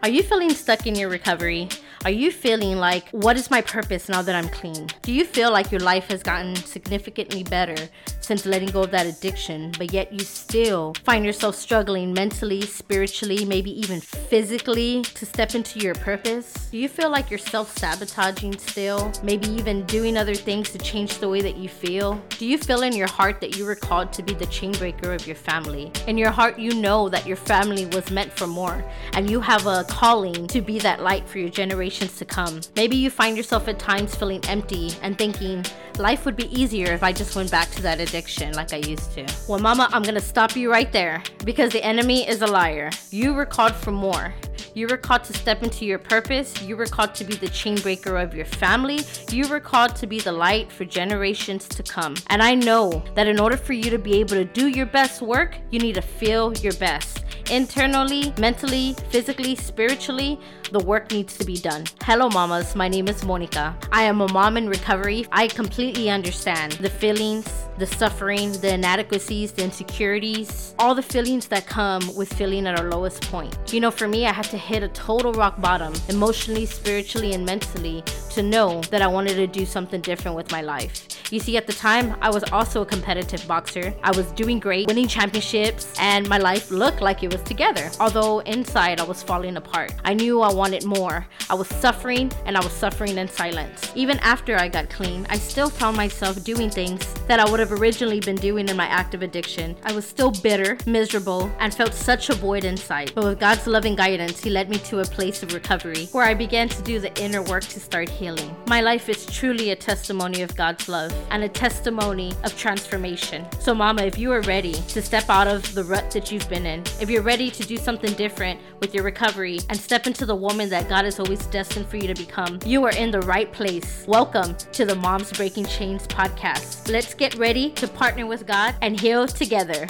Are you feeling stuck in your recovery? Are you feeling like, what is my purpose now that I'm clean? Do you feel like your life has gotten significantly better since letting go of that addiction, but yet you still find yourself struggling mentally, spiritually, maybe even physically to step into your purpose? Do you feel like you're self sabotaging still? Maybe even doing other things to change the way that you feel? Do you feel in your heart that you were called to be the chain breaker of your family? In your heart, you know that your family was meant for more, and you have a calling to be that light for your generations to come. Maybe you find yourself at times feeling empty and thinking, life would be easier if I just went back to that addiction like I used to. Well, mama, I'm gonna stop you right there because the enemy is a liar. You were called for more. You were called to step into your purpose. You were called to be the chain breaker of your family. You were called to be the light for generations to come. And I know that in order for you to be able to do your best work, you need to feel your best internally, mentally, physically, spiritually, the work needs to be done. Hello, mamas. My name is Monica. I am a mom in recovery. I completely understand the feelings, the suffering, the inadequacies, the insecurities, all the feelings that come with feeling at our lowest point. You know, for me, I had to hit a total rock bottom emotionally, spiritually, and mentally to know that I wanted to do something different with my life. You see, at the time, I was also a competitive boxer. I was doing great, winning championships, and my life looked like it was together. Although inside, I was falling apart. I knew I wanted more. I was suffering, and I was suffering in silence. Even after I got clean, I still found myself doing things that I would have originally been doing in my active addiction. I was still bitter, miserable, and felt such a void inside. But with God's loving guidance, He led me to a place of recovery where I began to do the inner work to start healing. My life is truly a testimony of God's love and a testimony of transformation. So, Mama, if you are ready to step out of the rut that you've been in, if you're ready to do something different with your recovery and step into the woman that God has always destined for you to become, you are in the right place. Welcome to the Moms Breaking Chains podcast. Let's get ready to partner with God and heal together.